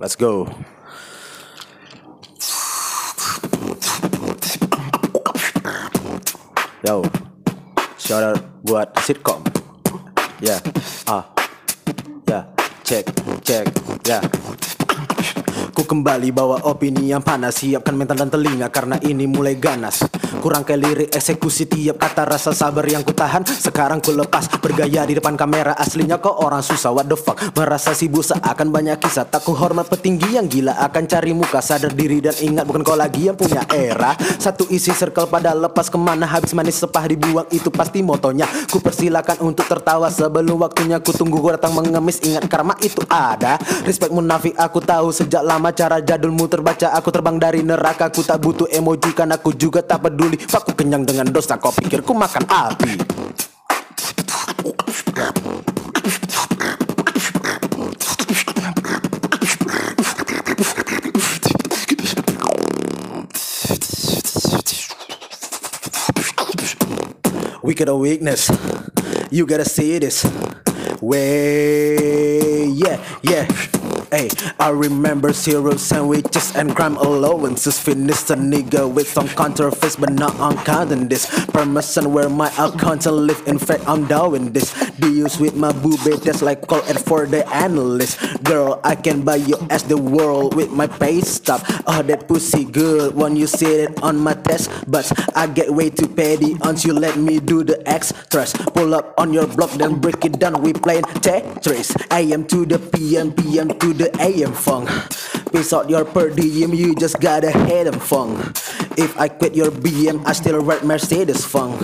let's go. Yo, shout out buat sitcom. Ya, ah, ya, cek, cek, ya. Kembali bawa opini yang panas. Siapkan mental dan telinga karena ini mulai ganas. Kurang kayak lirik eksekusi tiap kata rasa sabar yang ku tahan Sekarang ku lepas bergaya di depan kamera. Aslinya kok orang susah what the fuck? Merasa sibuk seakan banyak kisah. Tak ku hormat petinggi yang gila akan cari muka. Sadar diri dan ingat bukan kau lagi yang punya era. Satu isi circle pada lepas ke mana. Habis manis sepah dibuang itu pasti motonya. Ku persilakan untuk tertawa. Sebelum waktunya Ku tunggu ku datang mengemis. Ingat karma itu ada. Respect munafik aku tahu sejak lama cara jadulmu terbaca Aku terbang dari neraka. Ku tak butuh emoji karena aku juga tak peduli. Aku kenyang dengan dosa Kau pikir ku makan api. Wicked or weakness You gotta see this Way. Yeah, yeah Hey, I remember zero sandwiches and crime allowances. Finished a nigga with some counterfeits, but not on counting this. Permission where my account to live. In fact, I'm doing this. Deals with my booby, that's like call it for the analyst. Girl, I can buy you as the world with my pay stop. Oh, that pussy good when you see it on my test. But I get way too petty until you let me do the extras. Pull up on your block, then break it down. We playing Tetris. AM to the PM, PM to the AM funk. Piss out your per diem, you just gotta hate them funk. If I quit your BM, I still ride Mercedes funk.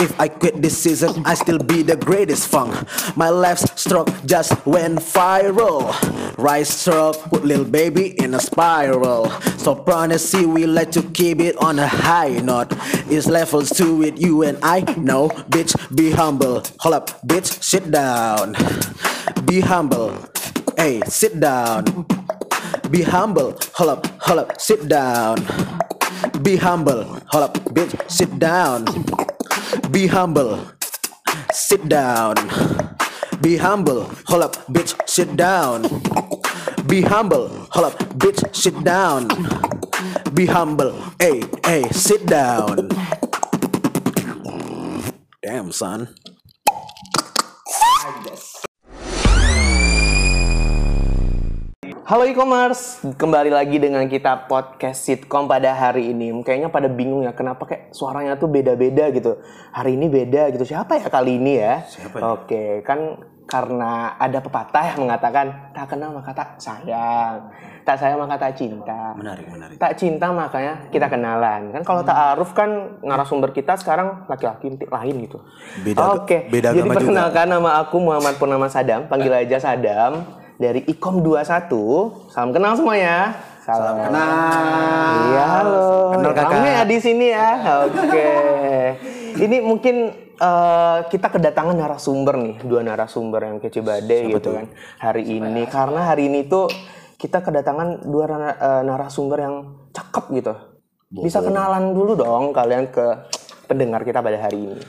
If I quit this season, I still be the greatest funk. My left stroke just went viral. Right stroke put little baby in a spiral. Soprano C, we like to keep it on a high note. It's levels to it, you and I know. Bitch, be humble. Hold up, bitch, sit down. Be humble. Hey, sit down. Be humble. Hold up, hold up, sit down. Be humble. Hold up, bitch, sit down. Be humble. Sit down. Be humble. Hold up, bitch, sit down. Be humble. Hold up, bitch, sit down. Be humble. Hey, hey, sit down. Damn, son. Halo e-commerce, kembali lagi dengan kita podcast sitcom pada hari ini. Kayaknya pada bingung ya, kenapa kayak suaranya tuh beda-beda gitu. Hari ini beda gitu. Siapa ya kali ini ya? Siapa ya? Oke, kan karena ada pepatah yang mengatakan tak kenal maka tak sayang, tak sayang maka tak cinta. Menarik, menarik. Tak cinta makanya kita kenalan. Kan kalau ta'aruf kan narasumber kita sekarang laki-laki lain gitu. Beda- Oke. beda Jadi agama juga. perkenalkan nama aku Muhammad Purnama Sadam, panggil aja Sadam dari Ikom 21. Salam kenal semuanya. Salam, kenal. Iya, halo. Kenal, Kakak. Rame ya di sini ya. Oke. Ini mungkin eh, kita kedatangan narasumber nih, dua narasumber yang kece badai gitu kan hari ini. Karena hari ini tuh kita kedatangan dua eh, narasumber yang cakep gitu. Bisa kenalan dulu dong kalian ke pendengar kita pada hari ini.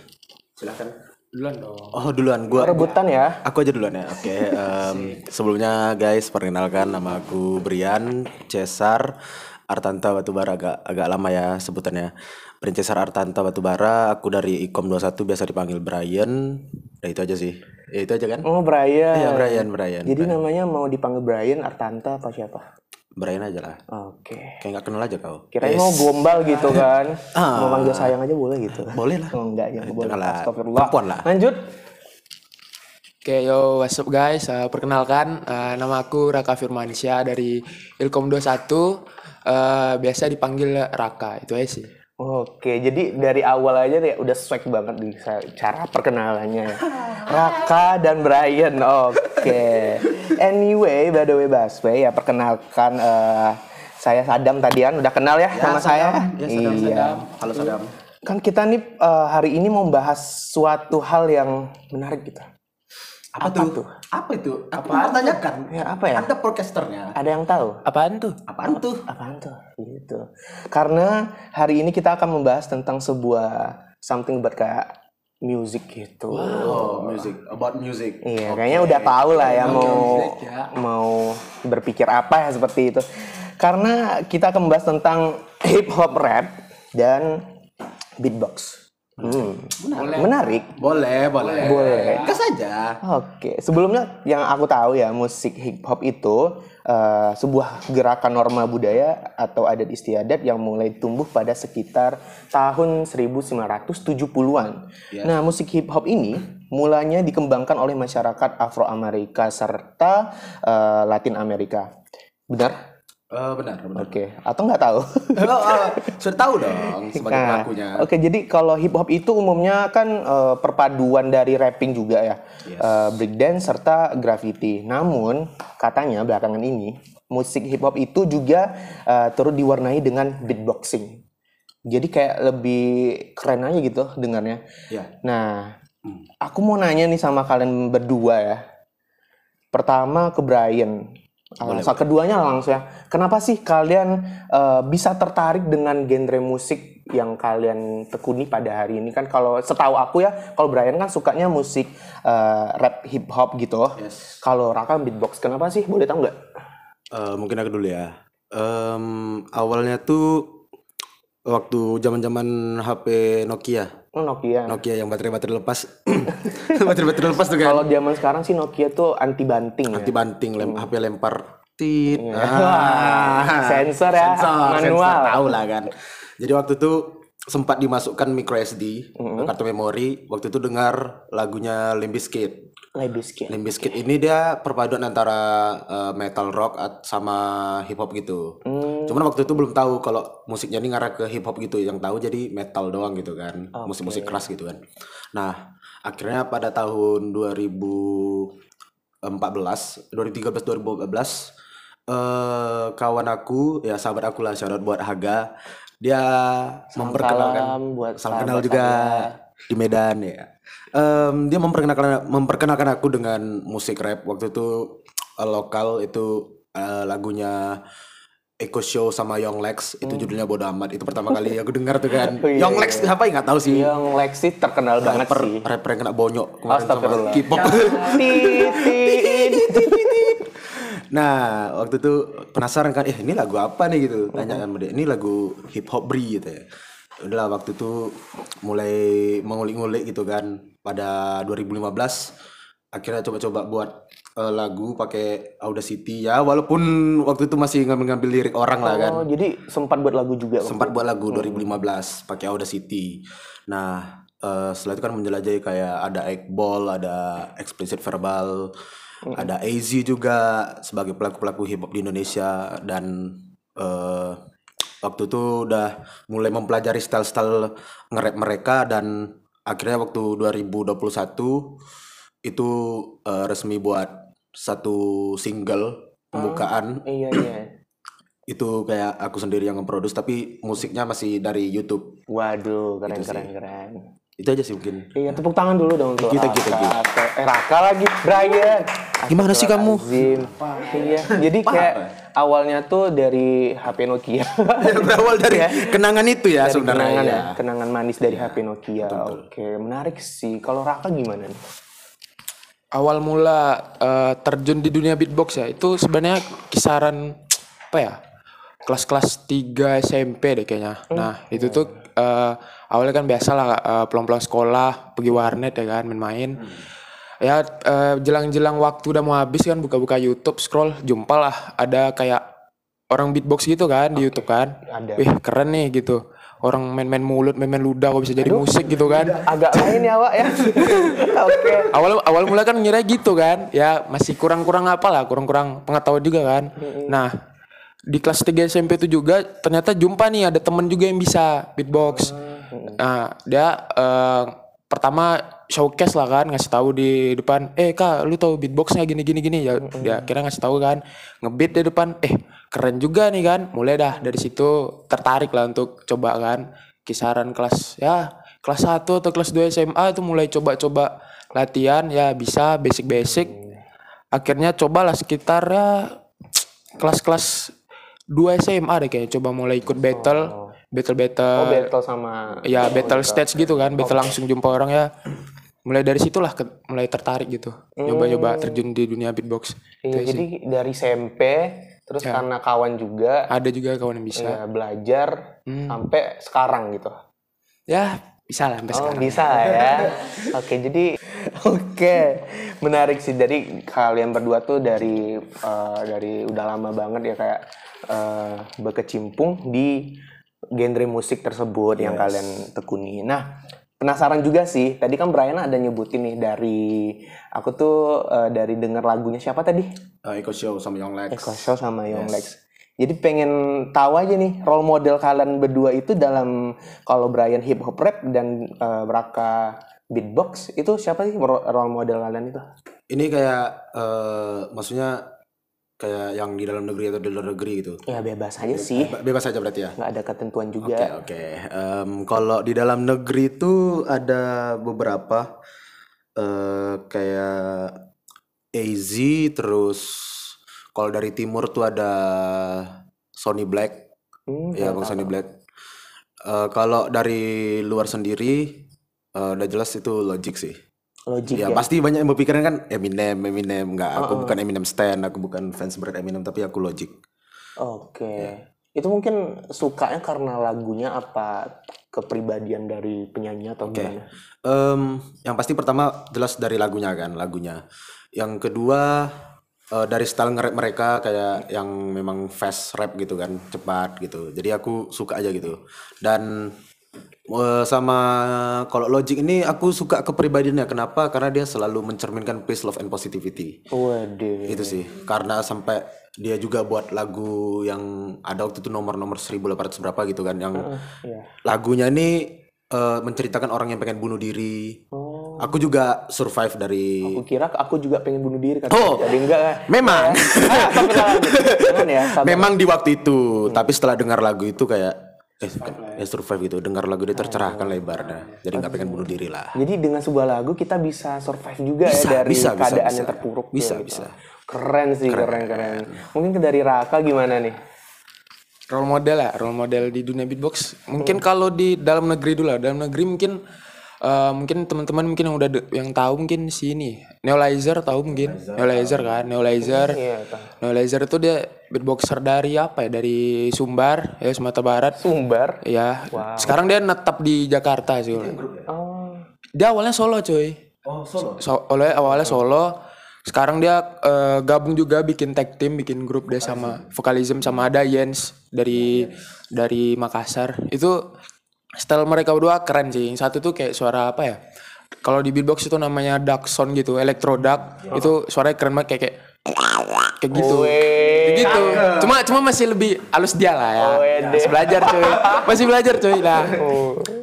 Silakan duluan dong. Oh duluan, gua Rebutan ya. Aku aja duluan ya. Oke. em, sebelumnya guys, perkenalkan nama aku Brian Cesar Artanta Batubara agak agak lama ya sebutannya. Brian Cesar Artanta Batubara. Aku dari Ikom 21 biasa dipanggil Brian. Nah itu aja sih. Ya itu aja kan? Oh Brian. Iya Brian, Brian. Jadi namanya mau dipanggil Brian, Artanta apa siapa? Brian aja lah. Oke. Kayak nggak kenal aja kau. Kirain mau gombal gitu kan. Ah. Mau manggil sayang aja boleh gitu. Boleh lah. Oh enggak, ya boleh. Astagfirullah. Lah. Lanjut. Oke, yo, what's up guys? Uh, perkenalkan, uh, nama aku Raka Firmansyah dari Ilkom 21. Uh, biasa dipanggil Raka, itu aja sih. Oke, jadi dari awal aja deh udah swag banget di cara perkenalannya. ya. Raka dan Brian. Oke. Anyway, by the way Baswe ya perkenalkan eh, saya Sadam tadian udah kenal ya, sama saya. Ya, Sadam, iya. Sadam. Halo Sadam. Kan kita nih eh, hari ini mau bahas suatu hal yang menarik gitu. Apa, tuh? Apa itu? Apa pertanyakan? Ya, apa ya? Anda podcasternya. Ada yang tahu? Apaan tuh? Apaan tuh? Apaan tuh? Gitu. Karena hari ini kita akan membahas tentang sebuah something buat kayak music gitu. Oh, music, about music. Iya, kayaknya udah tahu lah ya mau music ya. mau berpikir apa ya seperti itu. Karena kita akan membahas tentang hip hop rap dan beatbox. Hmm. Menarik. Boleh, boleh. Boleh. Gas aja. Oke, sebelumnya yang aku tahu ya musik hip hop itu eh, sebuah gerakan norma budaya atau adat istiadat yang mulai tumbuh pada sekitar tahun 1970-an. Nah, musik hip hop ini mulanya dikembangkan oleh masyarakat Afro-Amerika serta eh, Latin Amerika. Benar? Eh, benar, benar. Oke, atau nggak tahu? Oh, oh, sudah tahu dong sebagai Nah, pelakunya. Oke, jadi kalau hip hop itu umumnya kan eh, perpaduan dari rapping juga ya, Eh, breakdance serta graffiti. Namun katanya belakangan ini musik hip hop itu juga eh, turut diwarnai dengan beatboxing. Jadi kayak lebih keren aja gitu dengarnya. Ya. Nah, aku mau nanya nih sama kalian berdua ya. Pertama ke Brian. Alasan keduanya langsung ya. Kenapa sih kalian eh, bisa tertarik dengan genre musik yang kalian tekuni pada hari ini kan kalau setahu aku ya, kalau Brian kan sukanya musik eh, rap hip hop gitu. Yes. Kalau Raka beatbox, kenapa sih? Boleh tahu nggak? Eh, mungkin aku dulu ya. Em, awalnya tuh waktu zaman-zaman HP Nokia. Nokia. Nokia yang baterai-baterai lepas. baterai-baterai lepas tuh kan. Kalau zaman sekarang sih Nokia tuh anti banting ya. Anti banting, lem, HP lempar tit. Iya. Wah, sensor ya, manual. sensor, tahu lah kan. Jadi waktu itu sempat dimasukkan micro SD kartu memori. Waktu itu dengar lagunya Limp Bizkit. Lebiskin. Limp Bizkit ini dia perpaduan antara eh, metal rock at- sama hip hop gitu. Cuman waktu itu belum tahu kalau musiknya ini ngarah ke hip hop gitu. Yang tahu jadi metal doang gitu kan. Musik-musik keras gitu kan. Nah, akhirnya pada tahun 2014, 2013 2014 eh kawan aku ya sahabat aku lah syarat buat Haga dia memperkenalkan salam buat salam kenal juga di Medan ya Em, dia memperkenalkan memperkenalkan aku dengan musik rap waktu itu eh, lokal itu eh, lagunya Echo Show sama Young Lex itu judulnya Bodo Amat itu pertama kali aku dengar tuh kan Hmm. Oh, iya, Young Lex apa ya nggak tahu sih Yang Lexi terkenal banget rapper sih. rapper yang kena bonyok kemarin sama. K-pop. Nah, waktu itu penasaran kan, eh ini lagu apa nih gitu. Tanya sama dia, ini lagu hip hop bri gitu ya. Udahlah waktu itu mulai mengulik-ngulik gitu kan. Pada 2015 akhirnya coba-coba buat eh, lagu pakai Audacity ya walaupun waktu itu masih ngambil-ngambil lirik orang lah kan. Oh, jadi sempat buat lagu juga. Sempat buat lagu 2015 pakai Audacity. Nah, eh, setelah itu kan menjelajahi kayak ada Ekbol, ada explicit verbal, ada AZ juga sebagai pelaku-pelaku hip hop di Indonesia dan eh, waktu itu udah mulai mempelajari style-style nge-rap mereka dan akhirnya waktu 2021 itu eh, resmi buat satu single pembukaan Iya, iya. itu kayak aku sendiri yang memproduksi tapi musiknya masih dari YouTube Waduh, keren keren keren. itu aja sih mungkin Iya, tepuk tangan dulu dong untuk Kita, kita, Raka. Eh, Raka lagi, Brian. Gimana sih kamu? Iya, jadi kayak awalnya tuh dari HP Nokia. berawal dari kenangan itu ya Dari sebenarnya kenangan ya. ya, kenangan manis dari HP Nokia. Oke, menarik sih. Kalau Raka gimana nih? awal mula eh, terjun di dunia beatbox ya itu sebenarnya kisaran apa ya kelas-kelas 3 SMP deh kayaknya. Nah itu tuh eh, awalnya kan biasa lah eh, pulang-pulang sekolah pergi warnet ya kan main-main. Ya eh, jelang-jelang waktu udah mau habis kan buka-buka YouTube scroll jumpa lah ada kayak orang beatbox gitu kan di YouTube kan. Ada. Wih keren nih gitu. Orang main-main mulut, main-main ludah kok bisa jadi musik gitu kan. Agak lain ya, Wak ya. Oke. awal awal mula kan ngira gitu kan ya masih kurang-kurang apa lah kurang-kurang pengetahuan juga kan nah di kelas 3 SMP itu juga ternyata jumpa nih ada temen juga yang bisa beatbox nah dia eh, pertama showcase lah kan ngasih tahu di depan eh kak lu tahu beatboxnya gini gini gini. Ya dia kira ngasih tahu kan ngebeat di depan eh keren juga nih kan. Mulai dah dari situ tertarik lah untuk coba kan kisaran kelas ya kelas 1 atau kelas 2 SMA itu mulai coba-coba latihan ya bisa basic-basic. Akhirnya cobalah sekitar ya kelas-kelas 2 SMA deh kayaknya coba mulai ikut battle battle battle Oh, battle sama ya battle stage gitu kan battle langsung jumpa orang ya. Mulai dari situlah ke- mulai tertarik gitu. Nyoba-nyoba terjun di dunia beatbox. Iya, jadi dari SMP terus Ya. karena kawan juga. Ada juga kawan yang bisa. Ya, belajar Hmm. sampai sekarang gitu. ya bisa lah sampai Oh sekarang. bisa ya. Oke jadi oke. Menarik sih. Dari kalian berdua tuh dari eh, dari udah lama banget ya kayak eh, berkecimpung di genre musik tersebut yang kalian tekuni. Nah penasaran juga sih tadi kan Brian ada nyebutin nih dari aku tuh eh, dari denger lagunya siapa tadi? Uh, Eko Show sama Young Lex. Eko Show sama Young Lex. Jadi pengen tahu aja nih role model kalian berdua itu dalam kalau Brian hip hop rap dan eh, Raka beatbox itu siapa sih ro- role model kalian itu? Ini kayak eh, maksudnya kayak yang di dalam negeri atau di luar negeri gitu. Ya bebas aja sih, Be- Bebas aja berarti ya. nggak ada ketentuan Oke juga. oke. Em, kalau di dalam negeri itu ada beberapa eh kayak AZ terus kalau dari timur tuh ada Sony Black Hmm, ya bang Sony Black. Eh, kalau dari luar sendiri eh, udah jelas itu Logic sih. Logic Ya, ya. pasti banyak yang berpikiran kan Eminem, Eminem enggak aku bukan Eminem stan, aku bukan fans berat Eminem tapi aku Logic. Oke. Ya. Itu mungkin sukanya karena lagunya apa kepribadian dari penyanyi atau gimana? Em, yang pasti pertama jelas dari lagunya kan, lagunya. Yang kedua eh, dari style nge-rap mereka kayak yang memang fast rap gitu kan, cepat gitu. Jadi aku suka aja gitu. Dan eh, sama kalau Logic ini aku suka kepribadiannya. Kenapa? Karena dia selalu mencerminkan peace, love, and positivity. Waduh. Itu sih. Karena sampai dia juga buat lagu yang ada waktu itu nomor-nomor 1800 berapa gitu kan yang Iya. lagunya ini eh, menceritakan orang yang pengen bunuh diri. Oh. Aku juga survive dari Aku kira aku juga pengen bunuh diri kan. Oh. Jadi enggak kan? Memang. Ah, sampai lanjut. Jangan ya. Memang di waktu itu, tapi setelah dengar lagu itu kayak eh bukan, eh, survive gitu. Dengar lagu dia tercerahkan lebar dah. Jadi nggak pengen bunuh diri lah. Jadi dengan sebuah lagu kita bisa survive juga Bisa, ya dari bisa, keadaan bisa. yang terpuruk. tuh, Bisa, gitu. bisa. Keren sih, keren, keren. Mungkin ke dari Raka gimana nih? role model ya role model di dunia beatbox mungkin kalau di dalam negeri dulu lah dalam negeri mungkin eh, mungkin teman-teman mungkin yang udah de- yang tahu mungkin si ini Neolizer tahu mungkin? Neolizer. Kan? Neolizer. Iya. Neolizer itu dia beatboxer dari apa ya? Dari Sumbar ya Sumatera Barat. Sumbar. ya sekarang dia netap di Jakarta sih Oh. dia awalnya solo cuy Oh, solo. so, oleh awalnya solo. Sekarang dia eh, gabung juga bikin tag team bikin grup dia sama vokalism sama ada Jens dari dari Makassar. Itu style mereka berdua keren sih. Yang satu tuh kayak suara apa ya? Kalau di beatbox itu namanya duck sound gitu electro duck itu suaranya keren banget kayak kayak kayak gitu. Kayak gitu. Cuma cuma masih lebih halus dia lah ya. Masih belajar cuy. Masih belajar cuy. Lah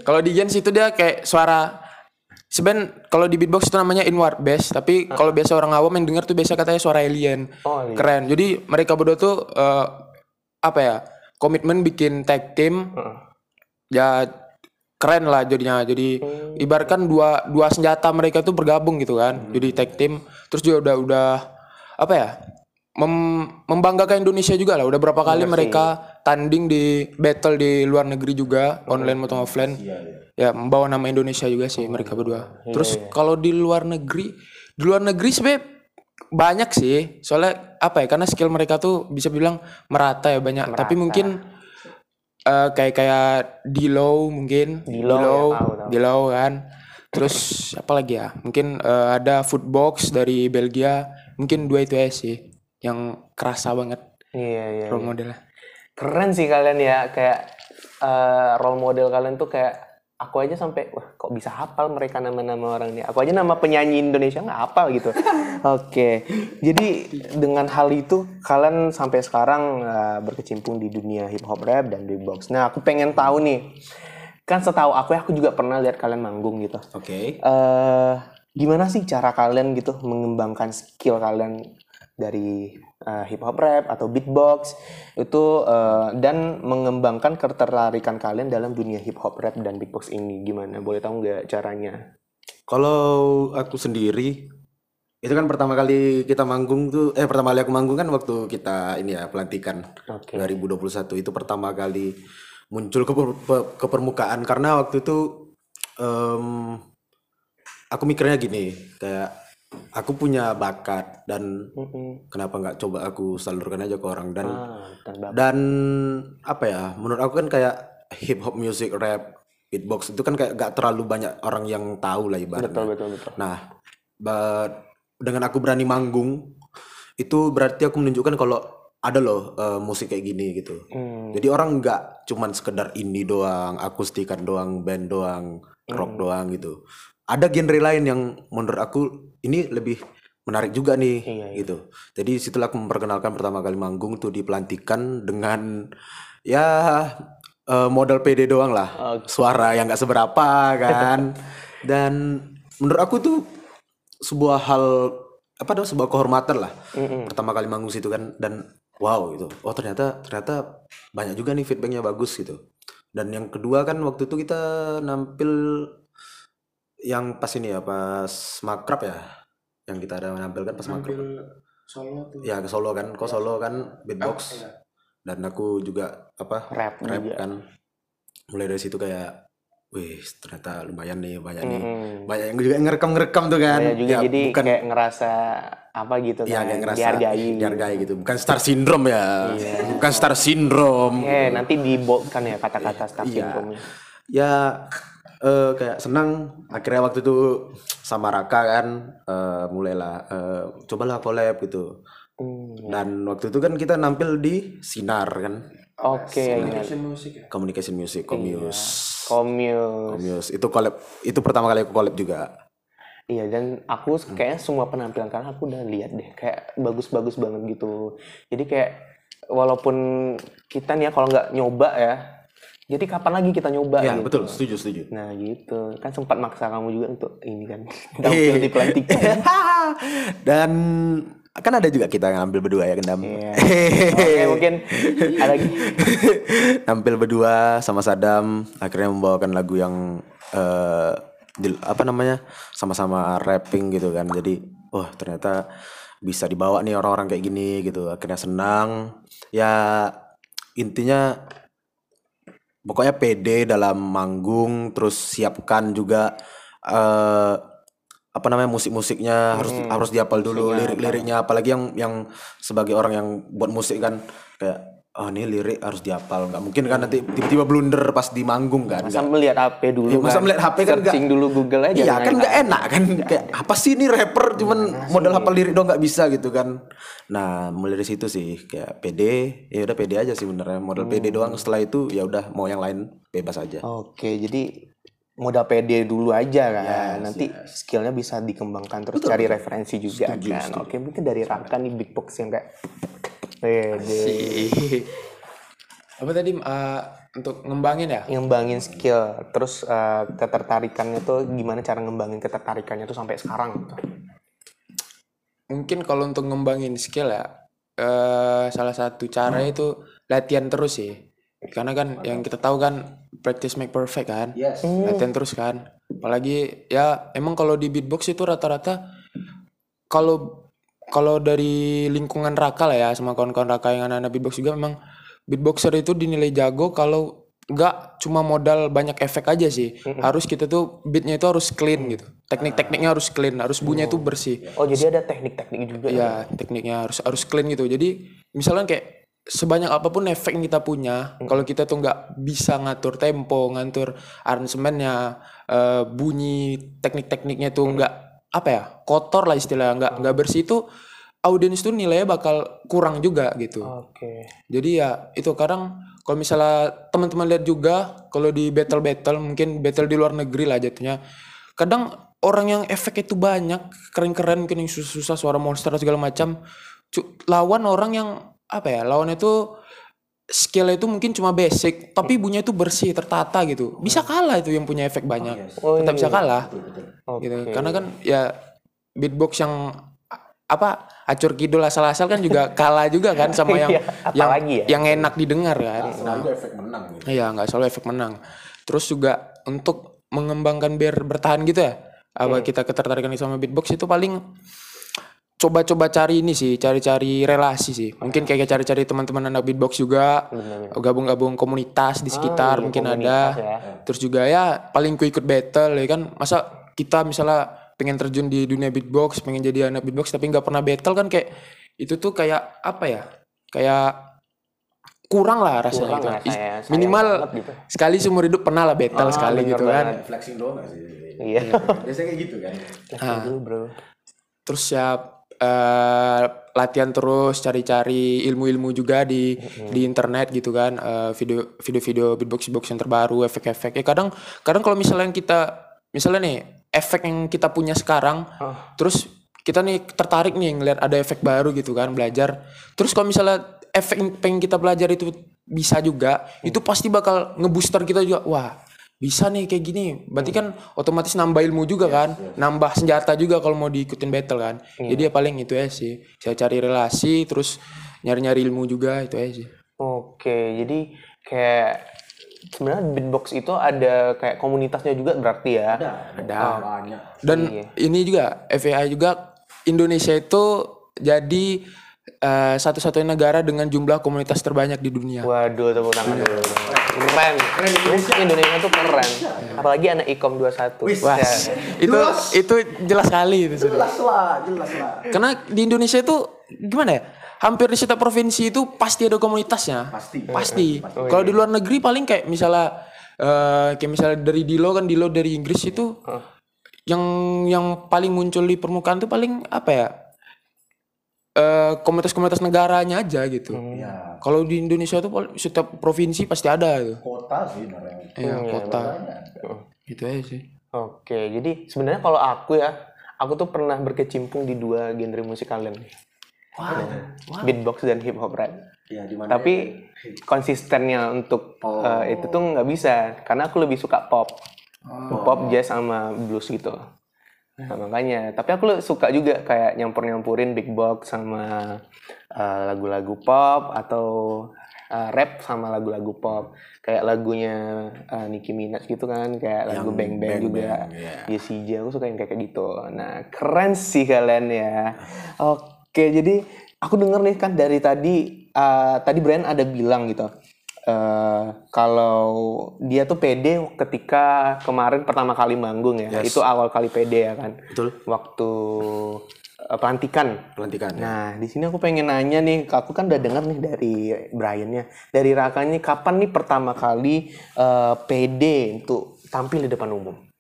kalau di Jens itu dia kayak suara Sebenarnya kalau di beatbox itu namanya inward bass, tapi kalau biasa orang awam yang denger tuh biasa katanya suara alien. Oh, alien. Keren. Jadi mereka berdua tuh eh, apa ya? Komitmen bikin tag team. Ya keren lah jadinya. Jadi ibaratkan dua dua senjata mereka tuh bergabung gitu kan. Jadi tag team. Terus juga udah udah apa ya? Mem- membanggakan Indonesia juga lah. Udah berapa kali mereka tanding di battle di luar negeri juga, online maupun offline. Ya membawa nama Indonesia juga sih mereka berdua. Terus kalau di luar negeri, di luar negeri sebenarnya banyak sih. Soalnya apa ya? Karena skill mereka tuh bisa bilang merata ya banyak. Tapi mungkin eh, kayak kayak Dilo mungkin, Dilo, ya, tahu, tahu. Dilo kan. Terus apa lagi ya? Mungkin eh, ada Footbox dari Belgia. Mungkin dua itu aja sih yang kerasa banget Iya, iya. role modelnya. Keren sih kalian ya kayak eh, role model kalian tuh kayak aku aja sampai wah kok bisa hafal mereka nama-nama orang ini. Aku aja nama penyanyi Indonesia nggak hafal gitu. Oke. Jadi dengan hal itu kalian sampai sekarang eh, berkecimpung di dunia hip hop rap dan beatbox. Nah, aku pengen tahu nih. Kan setahu aku ya aku juga pernah lihat kalian manggung gitu. Oke. eh gimana sih cara kalian gitu mengembangkan skill kalian dari eh, hip hop rap atau beatbox itu eh, dan mengembangkan ketertarikan kalian dalam dunia hip hop rap dan beatbox ini. Gimana? Boleh tahu nggak caranya? Kalau aku sendiri itu kan pertama kali kita manggung tuh eh pertama kali aku manggung kan waktu kita ini ya pelantikan Oke. 2021 itu pertama kali muncul ke, pe- ke permukaan. Karena waktu itu em, aku mikirnya gini kayak aku punya bakat dan Mm-mm. kenapa nggak coba aku salurkan aja ke orang dan Ah, dan apa ya menurut aku kan kayak hip hop music rap beatbox itu kan kayak gak terlalu banyak orang yang tahu lah ibaratnya betul betul betul. nah dengan aku berani manggung itu berarti aku menunjukkan kalau ada loh eh, musik kayak gini gitu Hmm. jadi orang nggak cuman sekedar indie doang akustikan doang band doang rock doang gitu ada genre lain yang menurut aku ini lebih menarik juga nih Iya, iya. gitu jadi situlah aku memperkenalkan pertama kali manggung tuh di pelantikan dengan ya eh, modal PD doang lah Oke. suara yang nggak seberapa kan dan menurut aku tuh sebuah hal apa namanya sebuah kehormatan lah Mm-mm. pertama kali manggung situ kan dan wow gitu oh ternyata ternyata banyak juga nih feedbacknya bagus gitu dan yang kedua kan waktu itu kita nampil yang pas ini ya pas makrab ya? Yang kita ada menampilkan pas makrab solo tuh. Ya ke Solo kan. Kok Solo kan beatbox. Iya. dan aku juga apa Rap rap juga. kan. Mulai dari situ kayak wih ternyata lumayan nih banyak nih. Banyak yang juga ngerekam ngerekam tuh kan. Saya juga Ya, jadi bukan kayak ngerasa apa gitu ya kan kayak ngerasa dihargai. dihargai gitu. Bukan star syndrome ya. Iya. bukan star syndrome. Eh nanti di kan ya kata-kata star Iya. syndrome ya eh, kayak senang. Akhirnya waktu itu sama Raka kan eh, mulailah eh, cobalah collab gitu. Hmm. dan waktu itu kan kita nampil di Sinar kan. Oke, ingat. musik ya? Communication Music Comius Komius. Comius itu collab itu pertama kali aku collab juga. Iya dan aku kayaknya semua penampilan karena aku udah lihat deh kayak bagus-bagus banget gitu. Jadi kayak walaupun kita nih ya kalau nggak nyoba ya, jadi kapan lagi kita nyoba? ya gitu. betul setuju setuju Nah gitu kan sempat maksa kamu juga untuk ini kan tampil di pelantikan. dan kan ada juga kita yang ambil berdua ya kendam Iya. Oke mungkin ada lagi. tampil berdua sama Sadam akhirnya membawakan lagu yang di- apa namanya sama-sama rapping gitu kan jadi wah ternyata bisa dibawa nih orang-orang kayak gini gitu akhirnya senang ya intinya pokoknya pede dalam manggung terus siapkan juga eh apa namanya musik-musiknya harus harus dihafal dulu lirik-liriknya. apalagi yang yang sebagai orang yang buat musik kan kayak oh ini lirik harus dihafal nggak mungkin kan nanti tiba-tiba blunder pas di manggung kan Masa melihat HP dulu Iya, masa kan. melihat HP kan nggak- Searching dulu Google aja. Iya kan nggak enak kan kayak apa sih ini rapper cuman modal hafal lirik dong nggak bisa gitu kan. Nah mulai dari situ sih kayak PD ya udah PD aja sih benernya modal PD doang setelah itu ya udah mau yang lain bebas aja. Oke, jadi modal PD dulu aja kan. Yes, Nanti skillnya bisa dikembangkan terus cari referensi juga kan. Oke, mungkin dari Raka nih big box yang kayak pede. Apa tadi eh, untuk ngembangin ya? Ngembangin skill. Terus eh, ketertarikannya tuh gimana cara ngembangin ketertarikannya tuh sampai sekarang? Gitu. mungkin kalau untuk ngembangin skill ya eh salah satu cara itu latihan terus sih. Karena kan yang kita tahu kan practice make perfect kan? Yes. latihan terus kan? Apalagi ya emang kalau di beatbox itu rata-rata kalau kalau dari lingkungan Raka lah ya sama kawan-kawan Raka yang anak-anak beatbox juga memang beatboxer itu dinilai jago kalau nggak cuma modal banyak efek aja sih. Harus kita tuh beatnya itu harus clean gitu. Teknik-tekniknya harus clean harus bunyinya itu bersih. Oh, jadi ada teknik-teknik juga. ya? ya? tekniknya harus harus clean gitu. Jadi misalnya kayak sebanyak apa pun efek yang kita punya kalau kita tuh nggak bisa ngatur tempo ngatur aransemennya eh, bunyi teknik-tekniknya tuh nggak apa ya kotor lah istilahnya. Nggak nggak bersih itu audiens tuh nilainya bakal kurang juga gitu. Oke. jadi ya itu kadang kalau misalnya teman-teman lihat juga kalau di battle battle mungkin battle di luar negeri lah jatuhnya kadang orang yang efek itu banyak keren-keren mungkin yang susah-susah suara monster segala macam lawan orang yang apa ya lawan itu skillnya itu mungkin cuma basic tapi bunyinya itu bersih tertata gitu. Bisa kalah itu yang punya efek banyak. Oh, tetap bisa iya. kalah. Oke. gitu. Karena kan ya beatbox yang apa acur kidul asal-asal kan juga kalah juga kan sama yang Iya, yang ya? yang enak didengar kan. Nah, Selalu efek menang gitu. iya nggak selalu efek menang. Terus juga untuk mengembangkan biar bertahan gitu ya apa kita ketertarikan sama beatbox itu paling coba-coba cari ini sih, cari-cari relasi sih. Mungkin kayak cari-cari teman-teman anak beatbox juga, gabung-gabung komunitas di sekitar iya, mungkin ada. ya. Terus juga ya paling ku ikut battle ya kan. Masa kita misalnya pengen terjun di dunia beatbox, pengen jadi anak beatbox tapi nggak pernah battle kan kayak itu tuh kayak apa ya? Kayak kurang lah rasanya Kurang gitu. lah saya- sayang minimal gitu. sekali seumur hidup pernah lah battle Ah, sekali gitu kan. Flexing doang sih? Iya. Biasanya kayak gitu kan. Ah. Dulu, bro. terus ya eh, latihan terus cari-cari ilmu-ilmu juga di di internet gitu kan Eh, video video-video beatbox beatbox yang terbaru efek-efek. Ya kadang kadang kalau misalnya kita misalnya nih efek yang kita punya sekarang terus kita nih tertarik nih ngeliat ada efek baru gitu kan belajar. Terus kalau misalnya efek yang pengen kita belajar itu bisa juga itu pasti bakal ngebooster kita juga. Wah bisa nih kayak gini. Berarti kan otomatis nambah ilmu juga kan. nambah senjata juga kalau mau diikutin battle kan. Jadi ya paling itu ya sih. Saya cari relasi terus nyari-nyari ilmu juga itu aja sih. Oke, jadi kayak sebenarnya beatbox itu ada kayak komunitasnya juga berarti ya. ada. Banyak. dan ini juga FAI juga Indonesia itu jadi eh, satu-satunya negara dengan jumlah komunitas terbanyak di dunia. Waduh, tepuk tangan dulu. Keren. Musik Indonesia tuh keren. Apalagi anak Ikom 21. Wah, Ya. itu itu jelas sekali itu sudah. Jelas lah, jelas lah. Karena di Indonesia itu gimana ya? Hampir di setiap provinsi itu pasti ada komunitasnya. Pasti. Pasti. Kalau di luar negeri paling kayak misalnya eh, kayak misalnya dari Dilo kan Dilo dari Inggris itu yang yang paling muncul di permukaan tuh paling apa ya? Eh, komunitas-komunitas negaranya aja gitu. Ya, Kalau di Indonesia tuh setiap provinsi pasti ada itu. kota sih sebenarnya. Iya, kota. Gitu aja sih. Oke, jadi sebenarnya kalau aku ya, aku tuh pernah berkecimpung di dua genre musik kalian nih. Beatbox dan hip hop rap. Ya, di mana Tapi konsistennya untuk eh, itu tuh nggak bisa karena aku lebih suka pop. Pop, jazz sama blues gitu. Nah, makanya, tapi aku suka juga kayak nyampur-nyampurin big box sama eh, lagu-lagu pop atau eh, rap sama lagu-lagu pop. Kayak lagunya eh, Nicki Minaj gitu kan, kayak lagu Bang Bang juga. Jessie J, aku suka yang kayak gitu. Nah, keren sih kalian ya. Oke, jadi aku denger nih kan dari tadi, eh, tadi Brian ada bilang gitu. Eh kalau dia tuh pede ketika kemarin pertama kali manggung ya, itu awal kali pede ya kan. Betul. Waktu eh, pelantikan. pelantikan ya. Nah, di sini aku pengen nanya nih, aku kan udah denger nih dari Brian-nya, dari Raka nih, kapan nih pertama kali eh, pede untuk tampil di depan umum?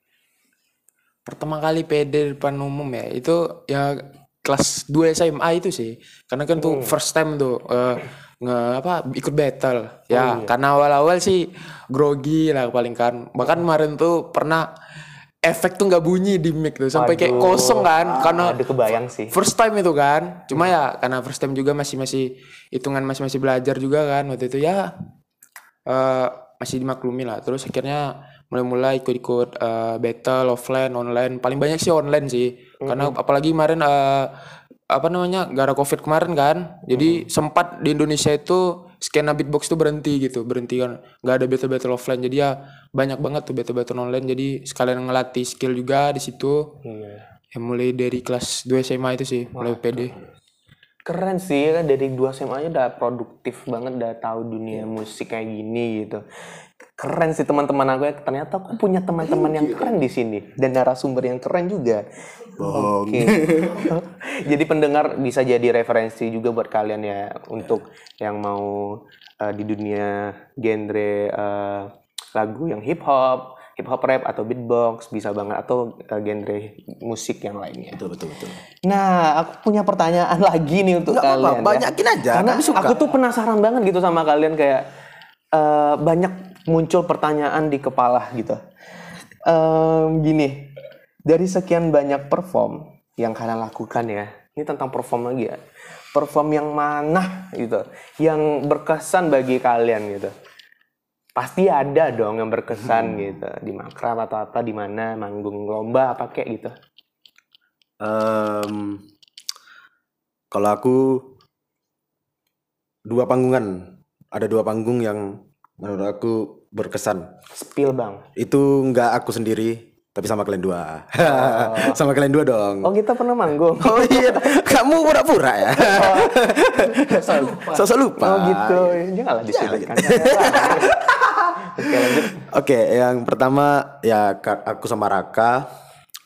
pertama kali PD di depan umum ya itu ya kelas 2 SMA itu sih karena kan tuh first time tuh eh, nge apa ikut battle. Ya karena awal-awal sih grogi lah paling kan. Bahkan kemarin tuh pernah efek tuh nggak bunyi di mic tuh sampai kayak kosong kan karena Ada kebayang sih. first time itu kan. Cuma ya karena first time juga masih masih hitungan masih masih belajar juga kan waktu itu. Ya eh, masih dimaklumi lah. Terus akhirnya mulai-mulai ikut-ikut eh, battle offline online. Paling banyak sih online sih. Karena apalagi kemarin eh, apa namanya gara covid kemarin kan. Jadi sempat di Indonesia itu skena beatbox tuh berhenti gitu berhenti kan. Nggak ada battle battle offline. Jadi ya banyak banget tuh battle battle online. Jadi sekalian ngelatih skill juga di situ. Iya. ya mulai dari kelas 2 SMA itu sih mulai PD Keren sih kan dari dua SMA aja udah produktif banget, udah tahu dunia musik kayak gini gitu. Keren sih teman-teman aku ya. Ternyata aku punya teman-teman yang keren di sini. Dan narasumber yang keren juga. Oke. jadi pendengar bisa jadi referensi juga buat kalian ya untuk yang mau eh, di dunia genre eh, lagu yang hip hop, hip hop rap atau beatbox bisa banget atau eh, genre musik yang lainnya. Betul, betul, betul. Nah, aku punya pertanyaan lagi nih untuk Nggak apa-apa, kalian. ya. banyakin aja, Karena kami suka. aku tuh penasaran banget gitu sama kalian kayak eh, banyak muncul pertanyaan di kepala gitu. Em, gini, dari sekian banyak perform yang kalian lakukan ya, ini tentang perform lagi ya. Perform yang mana gitu, yang berkesan bagi kalian gitu. Pasti ada dong yang berkesan gitu di makrab atau apa di mana manggung lomba apa kayak gitu. Em, kalau aku dua panggungan, ada dua panggung yang menurut aku berkesan. Spill bang. Itu nggak aku sendiri, Tapi sama kalian dua. sama kalian dua dong. Oh kita pernah manggung. Oh iya, kamu pura-pura ya. Sosok lupa. Oh gitu. Janganlah disebutkan. Oke lanjut. Oke, yang pertama ya aku sama Raka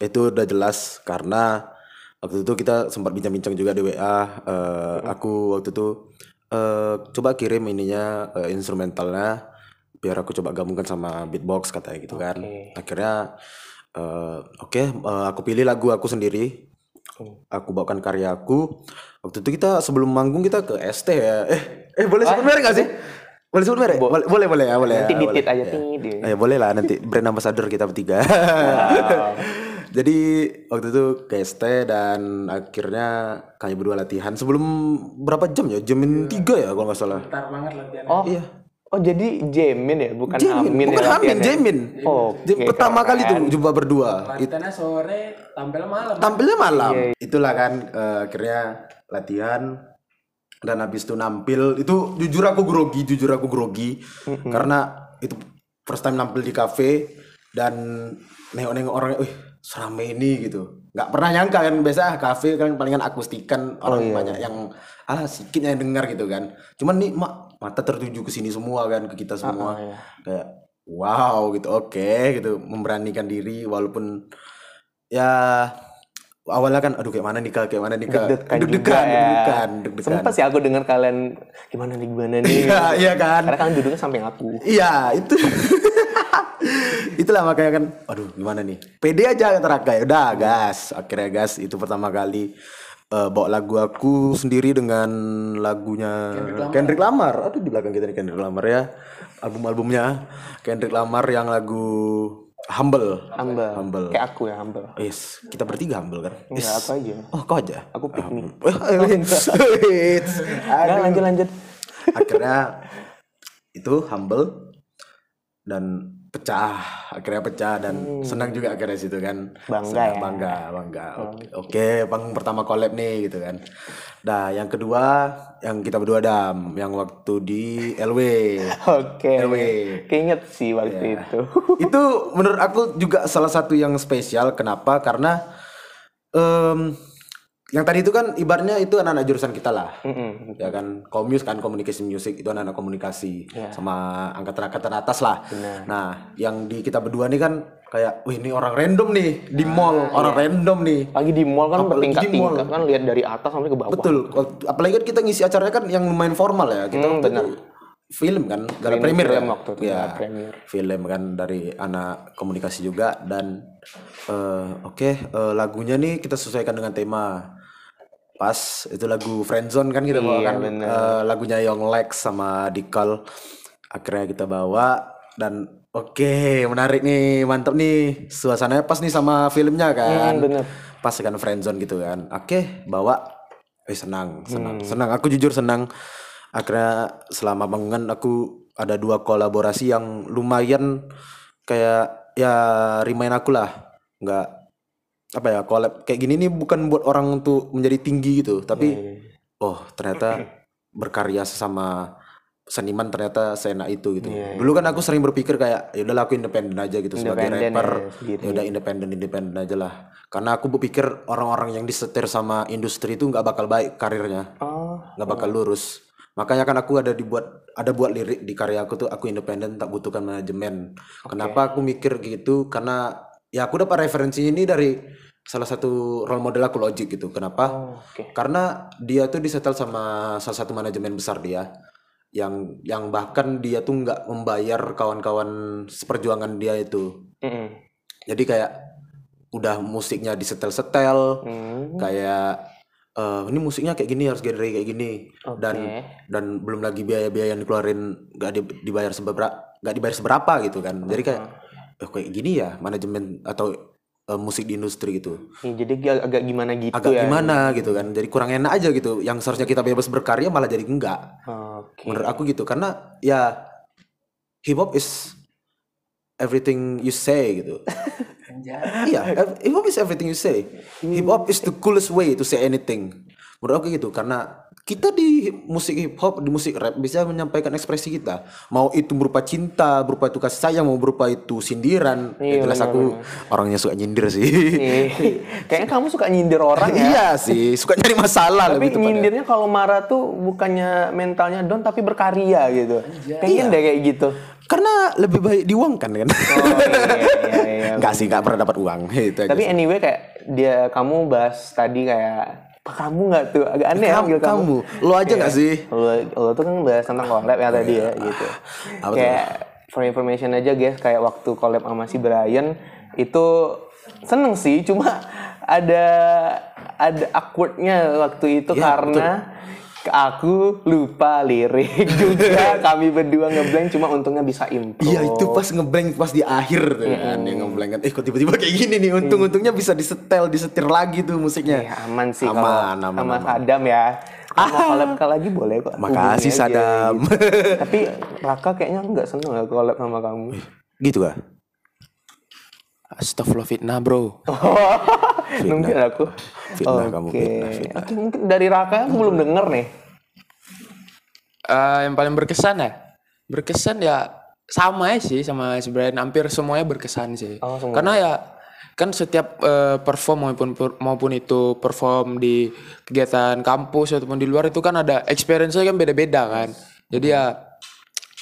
itu udah jelas karena waktu itu kita sempat bincang-bincang juga di WA. eh, aku waktu itu eh, coba kirim ininya eh, instrumentalnya biar aku coba gabungkan sama beatbox katanya gitu kan. Akhirnya eh, oke eh, aku pilih lagu aku sendiri. Aku bawakan karya aku. Waktu itu kita sebelum manggung kita ke ST ya. Eh, eh boleh sebut merek gak sih? Boleh sebut merek? Boleh, boleh, boleh ya, boleh. Nanti ya, boleh. aja tinggi. Eh boleh lah nanti brand ambassador kita bertiga. Jadi waktu itu ke ST dan akhirnya kami berdua latihan sebelum berapa jam ya? Jamin tiga ya kalau nggak salah. Bentar banget latihan. Oh. Iya. Oh jadi Jamin ya, bukan Jamin, Amin bukan ya Amin, latihannya? Jamin. Oh, oke, pertama kali tuh keren. jumpa berdua. Latihannya sore, tampil malam. tampilnya malam. Itulah kan eh, akhirnya latihan dan habis itu nampil itu jujur aku grogi, jujur aku grogi karena itu first time nampil di kafe dan nengok-nengok orangnya, wih serame ini gitu. nggak pernah nyangka kan biasa ah, kafe kan palingan akustikan orang banyak yang ah sedikit yang dengar gitu kan. Cuman nih mak mata tertuju ke sini semua kan ke kita semua. kayak wow gitu oke gitu memberanikan diri walaupun ya awalnya kan aduh kayak mana nih kayak mana nih Kak? Deg-degan deg-degan juga ya. deg-degan deg-degan. Sempet sih aku dengar kalian gimana nih gimana nih. Iya, iya kan? Karena kan duduknya samping aku. iya itu. Itulah makanya kan aduh gimana nih? Pede aja kata Raka ya udah gas. Akhirnya gas itu pertama kali eh, bawa lagu aku sendiri dengan lagunya Kendrick Lamar. Aduh di belakang kita nih Kendrick Lamar ya. Album-albumnya Kendrick Lamar yang lagu Humble. Humble. Humble. Kayak aku ya humble. Yes, kita bertiga humble kan? Enggak, aku aja. Oh, kau aja. Aku piknik. Wait. Nah, lanjut lanjut. Akhirnya itu humble dan pecah. Akhirnya pecah dan senang juga akhirnya situ kan. Hmm. Bangga Senang, ya. Bangga, bangga. Oke, Oke, panggung pertama collab nih gitu kan. Nah, yang kedua yang kita berdua dam, yang waktu di LW. Oke. LW. Keinget sih waktu itu. itu menurut aku juga salah satu yang spesial kenapa karena em, yang tadi itu kan ibaratnya itu anak-anak jurusan kita lah. Mm-mm. ya kan komus kan komunikasi musik itu anak-anak komunikasi Iya. sama angkatan-angkatan atas lah. Nah yang di kita berdua nih kan kayak wih ini orang random nih di mall orang random nih. Lagi di mall kan bertingkat-tingkat kan lihat dari atas sampai ke bawah. betul. Apalagi kan kita ngisi acaranya kan yang lumayan formal ya. Kita Hmm, benar. film kan Film- premier film ya. waktu itu, ya. Premier. film kan dari anak komunikasi juga dan eh, oke eh, lagunya nih kita sesuaikan dengan tema pas itu lagu friendzone kan kita bawa Iya, kan bener. Eh, lagunya Young Lex sama Dikal akhirnya kita bawa dan oke menarik nih mantap nih. Suasananya pas nih sama filmnya kan. Hmm, bener. pas kan friendzone gitu kan. Oke bawa. Eh senang senang Hmm. senang aku jujur senang. Akhirnya selama bangunan aku ada dua kolaborasi yang lumayan kayak ya remind aku lah. Nggak apa ya collab kayak gini nih bukan buat orang untuk menjadi tinggi gitu tapi oh ternyata berkarya sesama seniman ternyata seenak itu gitu. Dulu kan aku sering berpikir kayak ya udahlah aku independen aja gitu sebagai rapper. ya, ya udah independen independen aja lah. Karena aku berpikir orang-orang yang disetir sama industri itu nggak bakal baik karirnya. Oh, nggak bakal lurus. Makanya kan aku ada dibuat ada buat lirik di karya aku tuh aku independen tak butuhkan manajemen. Kenapa aku mikir gitu? Karena ya aku dapat referensinya ini dari salah satu role model aku Logic gitu kenapa oh, oke. karena dia tuh disetel sama salah satu manajemen besar dia yang yang bahkan dia tuh nggak membayar kawan-kawan seperjuangan dia itu Mm-mm. jadi kayak udah musiknya disetel-setel Hmm. kayak eh, ini musiknya kayak gini harus genre kayak gini dan Oke. dan belum lagi biaya-biaya yang dikeluarin nggak di- dibayar seberapa nggak dibayar seberapa gitu kan jadi kayak eh, kayak gini ya manajemen atau eh, musik di industri gitu. Iya, jadi agak, agak gimana gitu agak ya. gimana gitu kan jadi kurang enak aja gitu. Yang seharusnya kita bebas berkarya malah jadi enggak. Oke. menurut aku gitu karena ya hip hop is everything you say gitu. Iya hip hop is everything you say. Hip hop is the coolest way to say anything. Menurut aku gitu karena kita di musik hip hop, di musik rap bisa menyampaikan ekspresi kita. Mau itu berupa cinta, berupa itu kasih sayang, mau berupa itu sindiran. Ya, jelas aku orangnya suka nyindir sih. Ih, Kayaknya kamu suka nyindir orang ya. iya sih, suka nyari masalah Tapi nyindirnya kalau marah tuh bukannya mentalnya down tapi berkarya gitu. Pengen deh kayak gitu. Karena lebih baik diuangkan kan. Oh iya iya iya. Sih, enggak pernah dapat uang. Itu aja. Tapi anyway kayak dia kamu bahas tadi kayak kamu nggak tuh agak aneh ya kamu, kamu. kamu, lo aja nggak sih? Lo, lo tuh kan bahas tentang collab ya tadi ya gitu. Apa tuh? kayak for information aja guys, kayak waktu collab sama si Brian itu seneng sih, cuma ada ada awkwardnya waktu itu Ya, karena aku lupa lirik juga kami berdua ngeblank cuma untungnya bisa impro. Iya itu pas ngeblank pas di akhir tuh kan yang ngeblank kan. Eh kok tiba-tiba kayak gini nih. Untung-untungnya bisa disetel, disetir lagi tuh musiknya. Ya, aman sih Aman, kalau aman, sama aman. Sadam ya. Kalau mau collab kali lagi boleh kok. Makasih, Sadam. gitu. Tapi Raka kayaknya nggak seneng ya collab sama kamu. Gitu kah? Astagfirullah fitnah bro. Mungkin aku. Fitnah kamu, Oke. fitnah, fitnah. Oke, mungkin dari Raka aku belum denger nih. Eh, yang paling berkesan ya? Berkesan ya sama ya sih sama si Brian. Hampir semuanya berkesan sih. Oh, semua. Karena ya kan setiap eh, perform maupun maupun itu perform di kegiatan kampus ataupun di luar itu kan ada experience-nya kan beda-beda kan. Jadi ya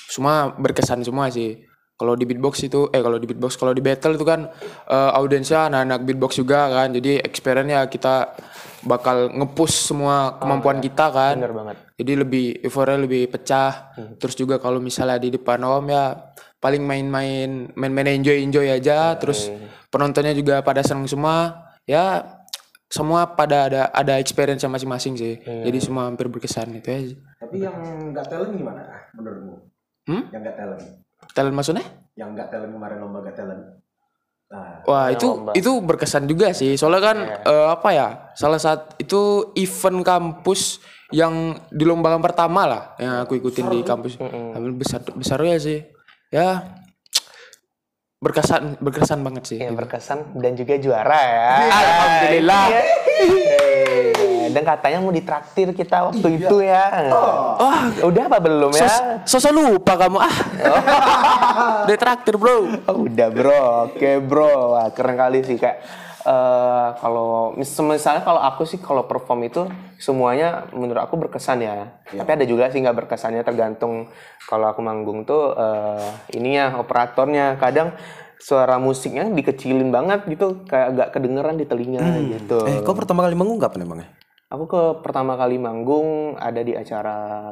semua berkesan semua sih. Kalau di beatbox itu eh kalau di beatbox kalau di battle itu kan eh, audiensnya anak-anak beatbox juga kan. Jadi experience-nya kita bakal ngepush semua kemampuan kita kan. Bener banget. Jadi lebih euforia lebih pecah. Terus juga kalau misalnya di depan om ya paling main-main main-main enjoy-enjoy aja. Terus penontonnya juga pada seneng semua. Ya semua pada ada ada experience masing-masing sih. Jadi semua hampir berkesan itu aja. Tapi yang nggak talent gimana menurutmu? Hmm? Yang nggak talent? Talent maksudnya? Yang nggak talent kemarin lomba nggak talent? Nah, Wah itu itu berkesan juga sih. Soalnya kan eh, apa ya? Salah satu itu event kampus yang dilombakan pertama lah yang aku ikutin di kampus. Ambil besar besar ya sih. Ya berkesan berkesan banget sih. Ya, berkesan dan juga juara ya. Alhamdulillah. Iya. Dan katanya mau ditraktir kita waktu itu ya. Wah, Udah apa belum ya? sos sosok lupa kamu ah. Di traktir bro. Oh, udah bro, oke bro, Wah, keren kali sih kayak eh kalau mis- misalnya kalau aku sih kalau perform itu semuanya menurut aku berkesan ya. Tapi ada juga sih nggak berkesannya tergantung kalau aku manggung tuh eh ininya operatornya kadang suara musiknya dikecilin banget gitu kayak agak kedengeran di telinga gitu. eh kau pertama kali manggung kapan emangnya? Aku ke pertama kali manggung ada di acara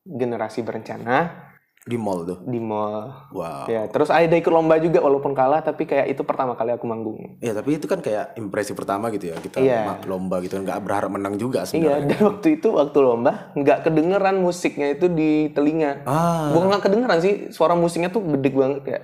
generasi berencana Di mall tuh. di mall. Wow. Ya, terus ada ikut lomba juga walaupun kalah tapi kayak itu pertama kali aku manggung. Ya tapi itu kan kayak impresi pertama gitu ya kita Iya. ma- lomba gitu nggak berharap menang juga Iya, sebenarnya. dan waktu itu waktu lomba nggak kedengeran musiknya itu di telinga. Ah. Bukan nggak kedengeran sih, suara musiknya tuh gede banget kayak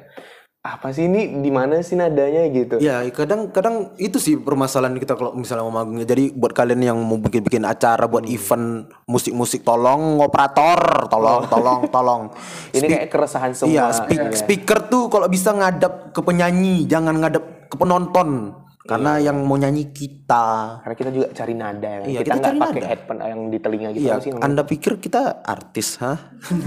apa sih ini di mana sih nadanya gitu. Ya kadang kadang itu sih permasalahan kita kalau misalnya mau manggungnya. Jadi buat kalian yang mau bikin bikin acara buat event musik-musik tolong operator, tolong tolong tolong. Ini kayak keresahan semua. Iya, spe- speaker tuh kalau bisa ngadap ke penyanyi, jangan ngadap ke penonton. Karena yang mau nyanyi kita. Karena kita juga cari nada ya. Iya, kita kita nggak pakai headphone yang di telinga gitu Iya, sih. Anda pikir kita artis, hah?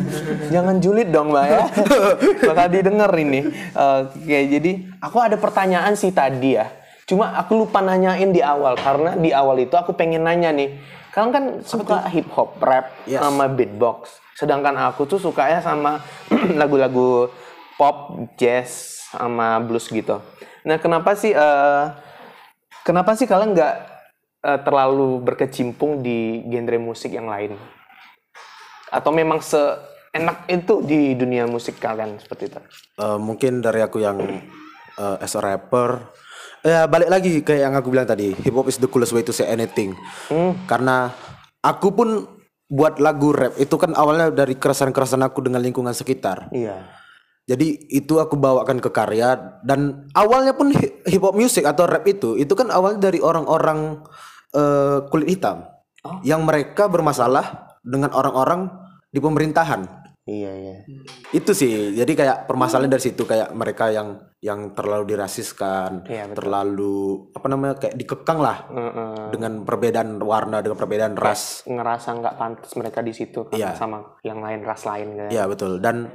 Jangan julid dong mbak ya. Bakal didengar ini. Oke, jadi aku ada pertanyaan sih tadi ya. Cuma aku lupa nanyain di awal karena di awal itu aku pengen nanya nih. Kalian kan suka hip hop, rap, Yes. sama beatbox. Sedangkan aku tuh sukanya sama lagu-lagu pop, jazz, sama blues gitu. Nah, kenapa sih eh, kenapa sih kalian nggak eh, terlalu berkecimpung di genre musik yang lain? Atau memang seenak itu di dunia musik kalian seperti itu? Eh, mungkin dari aku yang eh, as a rapper ya balik lagi kayak yang aku bilang tadi hip hop is the coolest way to say anything karena aku pun buat lagu rap itu kan awalnya dari keresahan-keresahan aku dengan lingkungan sekitar Iya. Jadi itu aku bawakan ke karya dan awalnya pun hi- hip hop music atau rap itu itu kan awalnya dari orang-orang eh, kulit hitam yang mereka bermasalah dengan orang-orang di pemerintahan Iya iya. Itu sih. Jadi kayak permasalahan dari situ kayak mereka yang yang terlalu dirasiskan, Iya, betul. terlalu apa namanya kayak dikekang lah Heeh. dengan perbedaan warna, dengan perbedaan ras. ngerasa nggak pantas mereka di situ kan, Iya. sama yang lain ras lain kan. Iya betul. Dan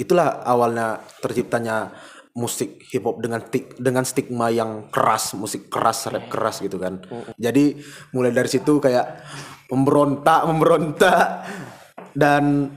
itulah awalnya terciptanya musik hip hop dengan tik dengan stigma yang keras, musik keras, rap keras gitu kan. Jadi mulai dari situ kayak memberontak, memberontak dan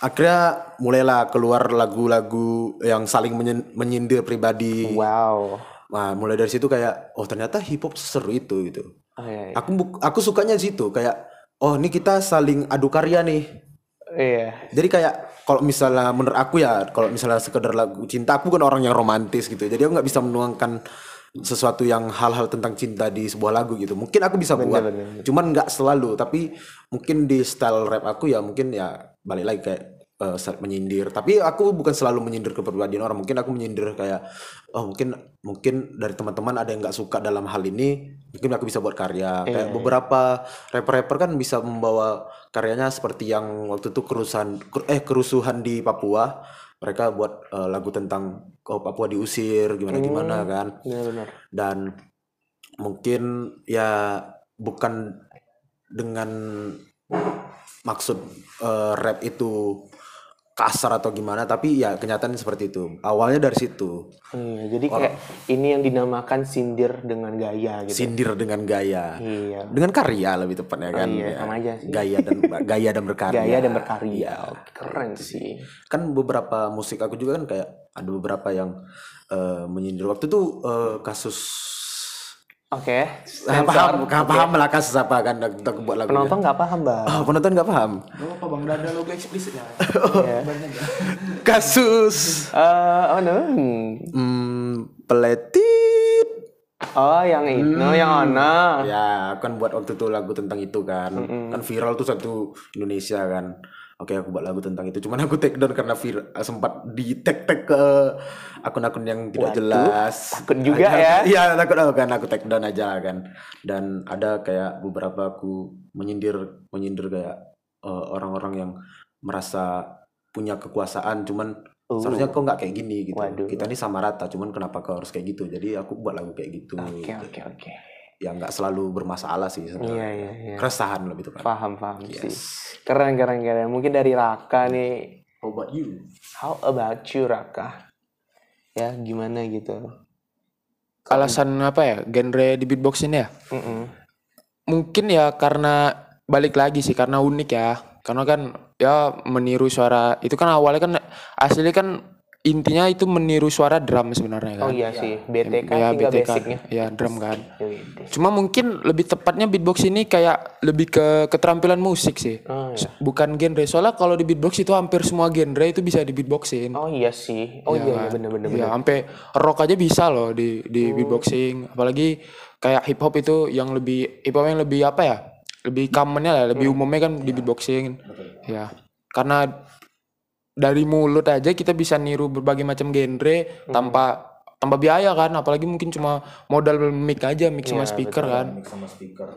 akhirnya mulailah keluar lagu-lagu yang saling menyindir pribadi. Wow. Nah, mulai dari situ kayak oh ternyata hip hop seru itu gitu. Oh, iya, iya. Aku aku sukanya di situ kayak oh ini kita saling adu karya nih. Iya. Jadi kayak kalau misalnya menurut aku ya kalau misalnya sekedar lagu cinta aku kan orang yang romantis gitu. Jadi aku nggak bisa menuangkan sesuatu yang hal-hal tentang cinta di sebuah lagu gitu. Mungkin aku bisa buat, cuman nggak selalu. Tapi mungkin di style rap aku ya mungkin ya balik lagi kayak style menyindir. Tapi aku bukan selalu menyindir kepribadian orang. Mungkin aku menyindir kayak oh mungkin mungkin dari teman-teman ada yang nggak suka dalam hal ini. Mungkin aku bisa buat karya. Kayak beberapa rapper-rapper kan bisa membawa karyanya seperti yang waktu itu kerusuhan ker- eh kerusuhan di Papua mereka buat eh, lagu tentang oh Papua diusir gimana gimana kan Benar-benar. dan mungkin ya bukan dengan maksud eh, rap itu kasar atau gimana tapi ya kenyataan seperti itu awalnya dari situ Iya, jadi kayak ini yang dinamakan sindir dengan gaya gitu. sindir dengan gaya Iya. dengan karya lebih tepatnya kan iya, Ya, sama aja sih. gaya dan gaya dan berkarya Gaya dan berkarya. Oke, Keren sih. kan beberapa musik aku juga kan kayak ada beberapa yang eh, menyindir waktu itu eh, kasus Oke. Ah, paham paham, paham lah kasus apa kan aku buat lagu Penonton nggak paham, Bang. oh, penonton nggak paham? Apa bang. Udah ada logo eksplisit ya. Iya. kasus. Eh, apa namanya? Hmm. hmm, peletit Oh, yang itu, yang mana? ya aku kan buat waktu itu lagu tentang itu kan. Kan viral tuh satu Indonesia kan oke aku buat lagu tentang itu. Cuman aku take down karena vir- sempat di tag tag ke akun-akun yang tidak jelas. takut juga Aja- ya. iya takut aku kan aku take down aja kan. Dan ada kayak beberapa aku menyindir menyindir kayak eh, orang-orang yang merasa punya kekuasaan. Cuman seharusnya kok nggak kayak gini gitu. Waduh. kita ini sama rata cuman kenapa kau harus kayak gitu? Jadi aku buat lagu kayak gitu. Oke, oke, oke. Ya nggak selalu bermasalah sih sebenarnya. Iya, iya, iya. keresahan lebih tepat Paham, paham sih. Keren, keren, keren. Mungkin dari Raka nih. how about you How about you, Raka? Ya, gimana gitu? alasan apa ya genre di beatbox ini ya Mm-mm. mungkin ya karena balik lagi sih karena unik ya karena kan ya meniru suara itu kan awalnya kan aslinya kan intinya itu meniru suara drum sebenarnya Oh kan iya. Sih, BTK ya BTK basicnya. ya drum kan. Cuma mungkin lebih tepatnya beatbox ini kayak lebih ke keterampilan musik sih. Oh, iya. bukan genre. Soalnya kalau di beatbox itu hampir semua genre itu bisa di beatboxin Oh iya sih. Oh iya, iya bener-bener. ya sampai rock aja bisa loh di di beatboxing. Apalagi kayak hip hop itu yang lebih hip hop yang lebih apa ya? Lebih commonnya lah lebih umumnya kan di beatboxing. Ya karena dari mulut aja kita bisa niru berbagai macam genre tanpa tanpa biaya kan. Apalagi mungkin cuma modal mic aja mic sama speaker kan.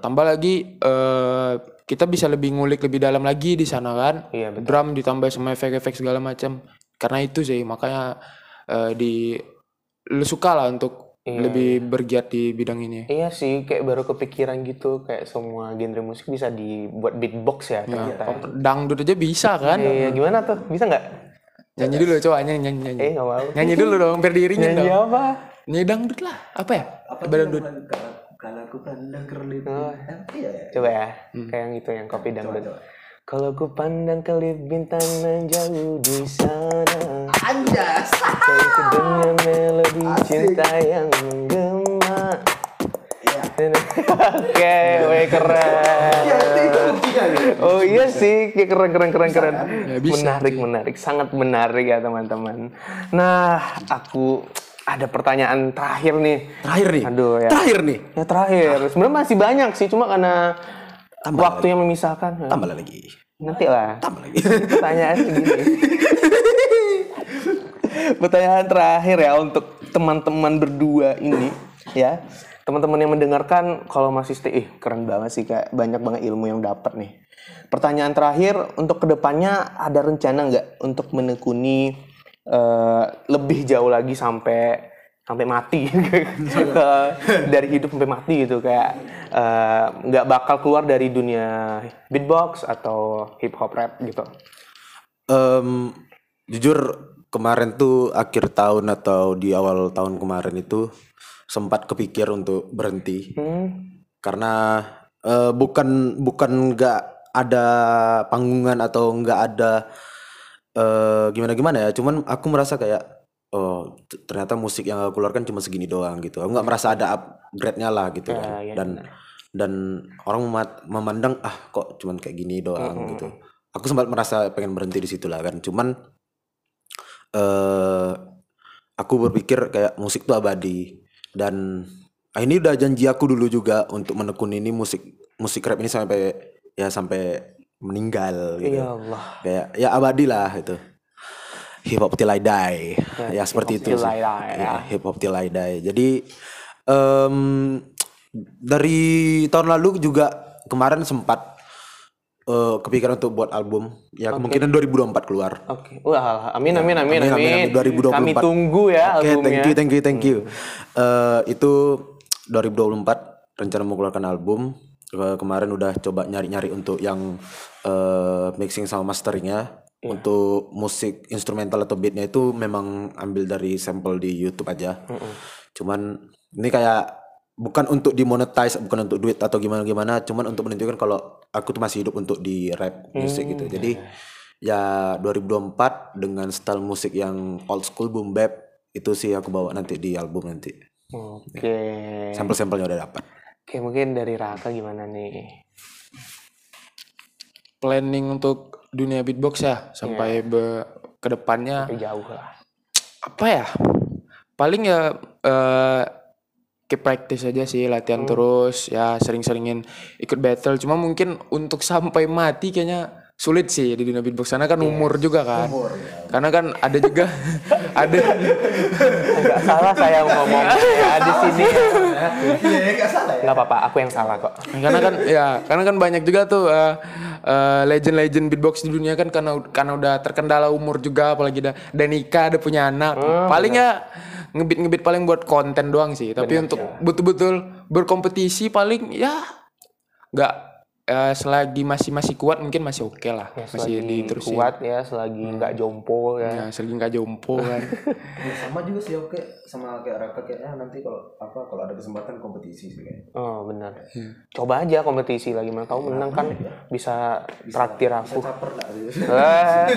tambah lagi eh kita bisa lebih ngulik lebih dalam lagi di sana kan. Iya, betul. drum ditambah sama efek-efek segala macam. Karena itu sih makanya eh, di lu suka lah untuk lebih bergiat di bidang ini Iya sih, kayak baru kepikiran gitu, kayak semua genre musik bisa dibuat beatbox ya ternyata. ya. dangdut aja bisa kan Iya, gimana tuh? Bisa nggak? nyanyi dulu coba nyanyi nyanyi nyanyi Eh, nggak mau. nyanyi dulu dong biar diiringin Nyanyi dong apa? nyanyi dangdut lah apa ya apa dangdut kalau aku pandang kerlip Oh. iya Coba ya, kayak yang itu yang kopi dangdut. Kalau ku pandang kelip bintang nan jauh di sana. Anjas. Saya ku dengar melodi cinta yang menggema. Oke, weh keren. Oh iya sih, kayak keren keren keren keren. Menarik menarik, sangat menarik ya teman-teman. Nah, aku ada pertanyaan terakhir nih. Terakhir nih? Aduh ya. Terakhir nih? Ya terakhir, sebenarnya masih banyak sih, cuma karena waktu yang memisahkan. tambah lagi Nanti lah. tambah lagi Pertanyaan segini. Pertanyaan terakhir ya untuk teman-teman berdua ini ya. teman-teman yang mendengarkan kalau masih stay, ih keren banget sih kayak banyak banget ilmu yang dapat nih. Pertanyaan terakhir untuk ke depannya ada rencana nggak untuk menekuni eh, lebih jauh lagi sampai sampai mati ke dari hidup sampai mati gitu kayak eh, nggak bakal keluar dari dunia beatbox atau hip hop rap gitu. Em, jujur kemarin tuh akhir tahun atau di awal tahun kemarin itu sempat kepikir untuk berhenti Hmm. karena eh, bukan bukan nggak ada panggungan atau nggak ada eh, gimana gimana ya cuman aku merasa kayak oh ternyata musik yang aku keluarkan cuma segini doang gitu. Aku nggak merasa ada upgrade-nya lah gitu Ya, kan. ya, dan dan orang memandang ah kok cuman kayak gini doang gitu. Aku sempat merasa pengen berhenti di situ lah kan. Cuman eh aku berpikir kayak musik tuh abadi. Dan ah, ini udah janji aku dulu juga untuk menekuni ini musik musik rap ini sampai ya sampai meninggal gitu. Ya Allah. Kayak ya abadi lah itu. Hip hop till I die. Ya, seperti itu sih. Die, Ya, hip hop till I die. Jadi em, dari tahun lalu juga kemarin sempat eh, kepikiran untuk buat album. Ya kemungkinan 2024 keluar. Oke. Wah, amin amin amin Amin, amin. amin, amin. 2024. Kami tunggu ya Oke, albumnya. thank you, thank you, thank you. Eh, itu 2024 rencana mau keluarkan album. Ke- kemarin udah coba nyari-nyari untuk yang eh, mixing sama masteringnya. Untuk musik instrumental atau beatnya itu memang ambil dari sampel di YouTube aja. Cuman ini kayak bukan untuk dimonetize, bukan untuk duit atau gimana-gimana, cuman untuk menunjukkan kalau aku tuh masih hidup untuk di rap musik gitu. Jadi ya 2024 dengan style musik yang old school boom bap itu sih aku bawa nanti di album nanti. Oke. Sampel-sampelnya udah dapat. Oke, mungkin dari Raka gimana nih? planning untuk dunia beatbox ya sampai be ke depannya Sampai jauh lah. apa ya? Paling ya eh keep practice aja sih latihan terus ya sering-seringin ikut battle. Cuma mungkin untuk sampai mati kayaknya sulit sih di dunia beatbox karena kan umur juga kan. Karena kan ada juga ada Enggak salah saya ngomong. Ya di sini. Enggak apa-apa, aku yang salah kok. karena kan ya karena kan banyak juga tuh eh, eh, legend-legend beatbox di dunia kan karena karena udah terkendala umur juga apalagi udah udah nikah ada punya anak. Paling ya ngebit ngebit paling buat konten doang sih. Tapi untuk betul-betul berkompetisi paling ya nggak eh, selagi masih masih kuat mungkin masih oke lah. Masih Selagi diterusin. kuat ya, selagi nggak jompo ya. ya selagi nggak jompo kan. Sama juga sih oke. Sama kayak Raka kayaknya nanti kalau apa kalau ada kesempatan kompetisi sih kayak. Oh benar. Coba aja kompetisi lagi mana tahu menang kan bisa. traktir aku. Caper lah. Gitu. Eh,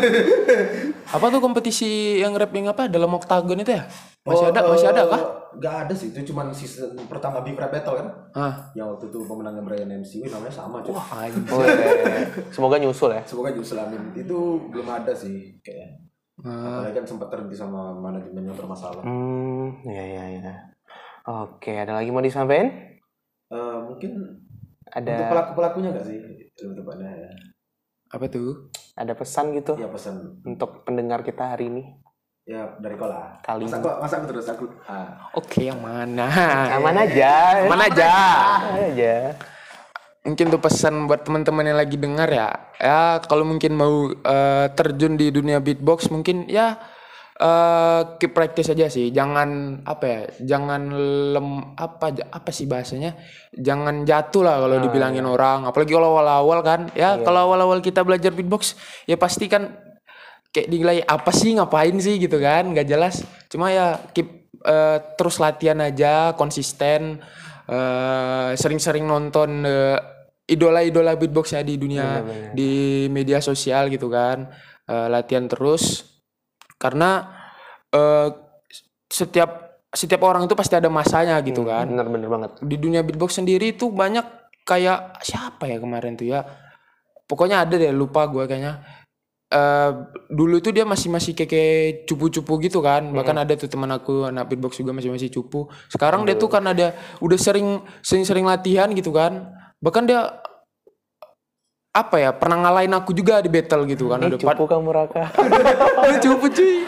apa tuh kompetisi yang rap yang apa? Dalam oktagon itu ya masih ada masih ada kah Gak ada sih, itu cuman season pertama Big Rap Battle kan? ah Yang waktu itu pemenangnya Brian MC, wih namanya sama cuy. oh, iya. Semoga nyusul ya. Semoga justru amin. Itu belum ada sih kayaknya. Ah. Apalagi kan sempat terhenti sama manajemen yang bermasalah. Hmm, ya ya ya. Oke, ada lagi mau disampaikan? Eh, mungkin Ada untuk pelaku-pelakunya gak sih? Lebih tepatnya ya. apa tuh ada pesan gitu Ya pesan. untuk pendengar kita hari ini? Ya dari kau lah. Kali Masa kok masa aku terus aku. Ah. oke yang mana Aman aja. Aman aja. Aman aja. mungkin tuh pesan buat teman-teman yang lagi dengar ya ya kalau mungkin mau eh, terjun di dunia beatbox mungkin ya eh keep practice aja sih jangan apa ya jangan lem apa ja- apa sih bahasanya jangan jatuh lah kalau dibilangin orang apalagi kalau awal-awal kan ya kalau awal-awal kita belajar beatbox ya pasti kan kayak dinilai apa sih ngapain sih? gitu kan nggak jelas. Cuma ya keep eh, terus latihan aja konsisten eh, sering-sering nonton eh, idola-idola beatbox ya di dunia di media sosial gitu kan. Eh, latihan terus. Karena eh, setiap setiap orang itu pasti ada masanya gitu kan. Bener-bener banget. di dunia beatbox sendiri itu banyak kayak siapa ya kemarin tuh ya? Pokoknya ada deh lupa gue kayaknya eh dulu itu dia masih masih kayak, kayak cupu-cupu gitu kan. Bahkan ada tuh teman aku anak beatbox juga masih masih cupu. Sekarang dia tuh kan ada udah sering sering-sering latihan gitu kan. Bahkan dia apa ya pernah ngalahin aku juga di battle gitu kan. Udah Cupu kamu Raka. udah cupu cuy.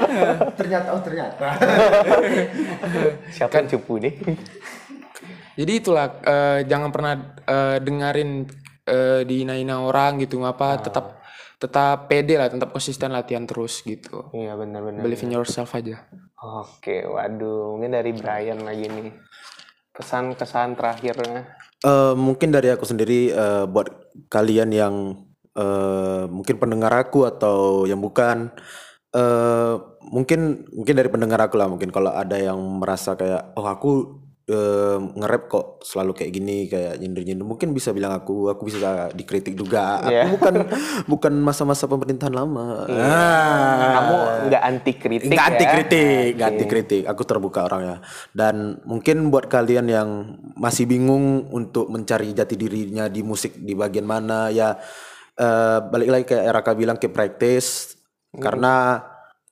Ternyata oh ternyata. Siapa yang cupu nih? Jadi itulah eh, jangan pernah eh, dengerin eh, dihina-hina orang gitu ngapa tetap tetap pede lah, tetap konsisten latihan terus gitu. Iya benar-benar. Believe in yourself aja. Oke, waduh, mungkin dari Brian lagi nih. Kesan-kesan terakhirnya. Eh, mungkin dari aku sendiri eh, buat kalian yang eh, mungkin pendengar aku atau yang bukan eh mungkin mungkin dari pendengar aku lah mungkin kalau ada yang merasa kayak oh aku eh, nge-rap kok selalu kayak gini kayak nyindir-nyindir mungkin bisa bilang aku aku bisa dikritik juga aku Iya. bukan bukan masa-masa pemerintahan lama Ah. Kamu nggak anti kritik Nggak ya? anti kritik, nggak anti kritik. Aku terbuka orangnya. Dan mungkin buat kalian yang masih bingung untuk mencari jati dirinya di musik di bagian mana ya eh, balik lagi kayak Raka bilang ke practice karena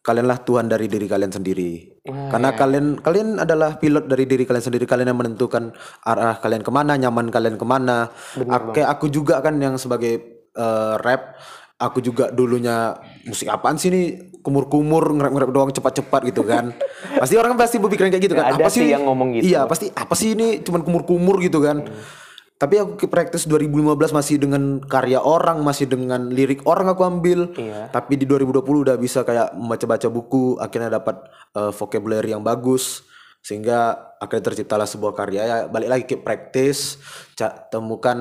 kalianlah Tuhan dari diri kalian sendiri. karena kalian kalian adalah pilot dari diri kalian sendiri. Kalian yang menentukan arah kalian ke mana, nyaman kalian ke mana. Ak- kayak aku juga kan yang sebagai eh, rap aku juga dulunya musik apaan sih nih kumur-kumur ngerap-ngerap doang cepat-cepat gitu kan pasti orang pasti berpikiran kayak gitu kan Ada sih ini- yang ngomong gitu. iya pasti apa sih ini cuman kumur-kumur gitu kan tapi aku ke practice 2015 masih dengan karya orang masih dengan lirik orang aku ambil. Iya. tapi di 2020 udah bisa kayak membaca-baca buku akhirnya dapat eh, vocabulary yang bagus. Sehingga akhirnya terciptalah sebuah karya. Ya balik lagi ke practice ca- temukan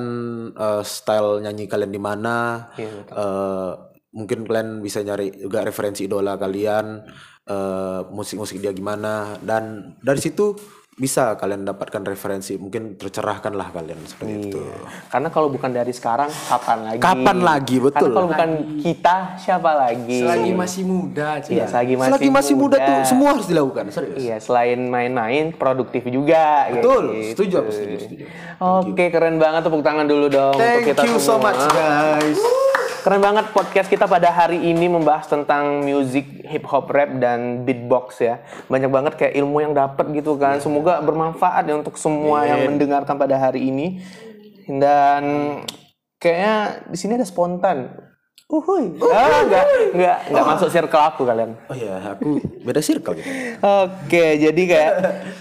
eh, style nyanyi kalian di mana. Iya, Eh, mungkin kalian bisa nyari juga referensi idola kalian eh, musik-musik dia gimana. Dan dari situ bisa kalian dapatkan referensi mungkin tercerahkan lah kalian seperti itu Karena kalau bukan dari sekarang, kapan lagi? Kapan lagi, betul. Karena kalau bukan kita, siapa lagi? Selagi masih muda, Cik. Iya, selagi masih, selagi masih muda tuh semua harus dilakukan serius Iya, selain main-main, produktif juga. betul gitu. setuju aku setuju, setuju. Oke, keren banget tepuk tangan dulu dong untuk thank kita you so semua. much guys Keren banget podcast kita pada hari ini membahas tentang music, hip hop, rap dan beatbox ya. Banyak banget kayak ilmu yang dapat gitu kan. Semoga bermanfaat ya untuk semua yang mendengarkan pada hari ini. Dan kayaknya di sini ada spontan. Uhuy. Ah, enggak, enggak, enggak masuk circle aku kalian. oh ya aku beda circle gitu Oke, jadi kayak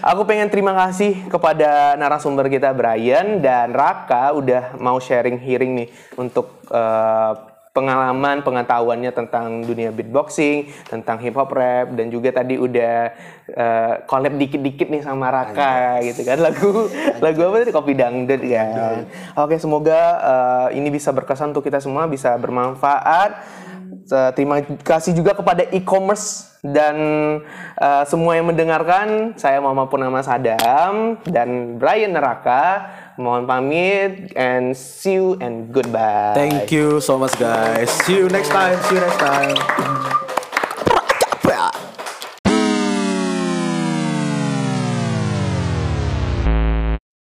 aku pengen terima kasih kepada narasumber kita Brian dan Raka udah mau sharing hearing nih untuk eh, pengalaman pengetahuannya tentang dunia beatboxing, tentang hip hop rap dan juga tadi udah eh, collab dikit-dikit nih sama Raka gitu kan lagu lagu apa tadi kopi dangdut kan. Oke, semoga eh, ini bisa berkesan untuk kita semua, bisa bermanfaat. Eh, Terima kasih juga kepada e-commerce dan eh, semua yang mendengarkan. Saya Muhammad Purnama Sadam dan Brian Neraka. Mohon pamit and see you and goodbye. thank you so much guys. See you next time. See you next time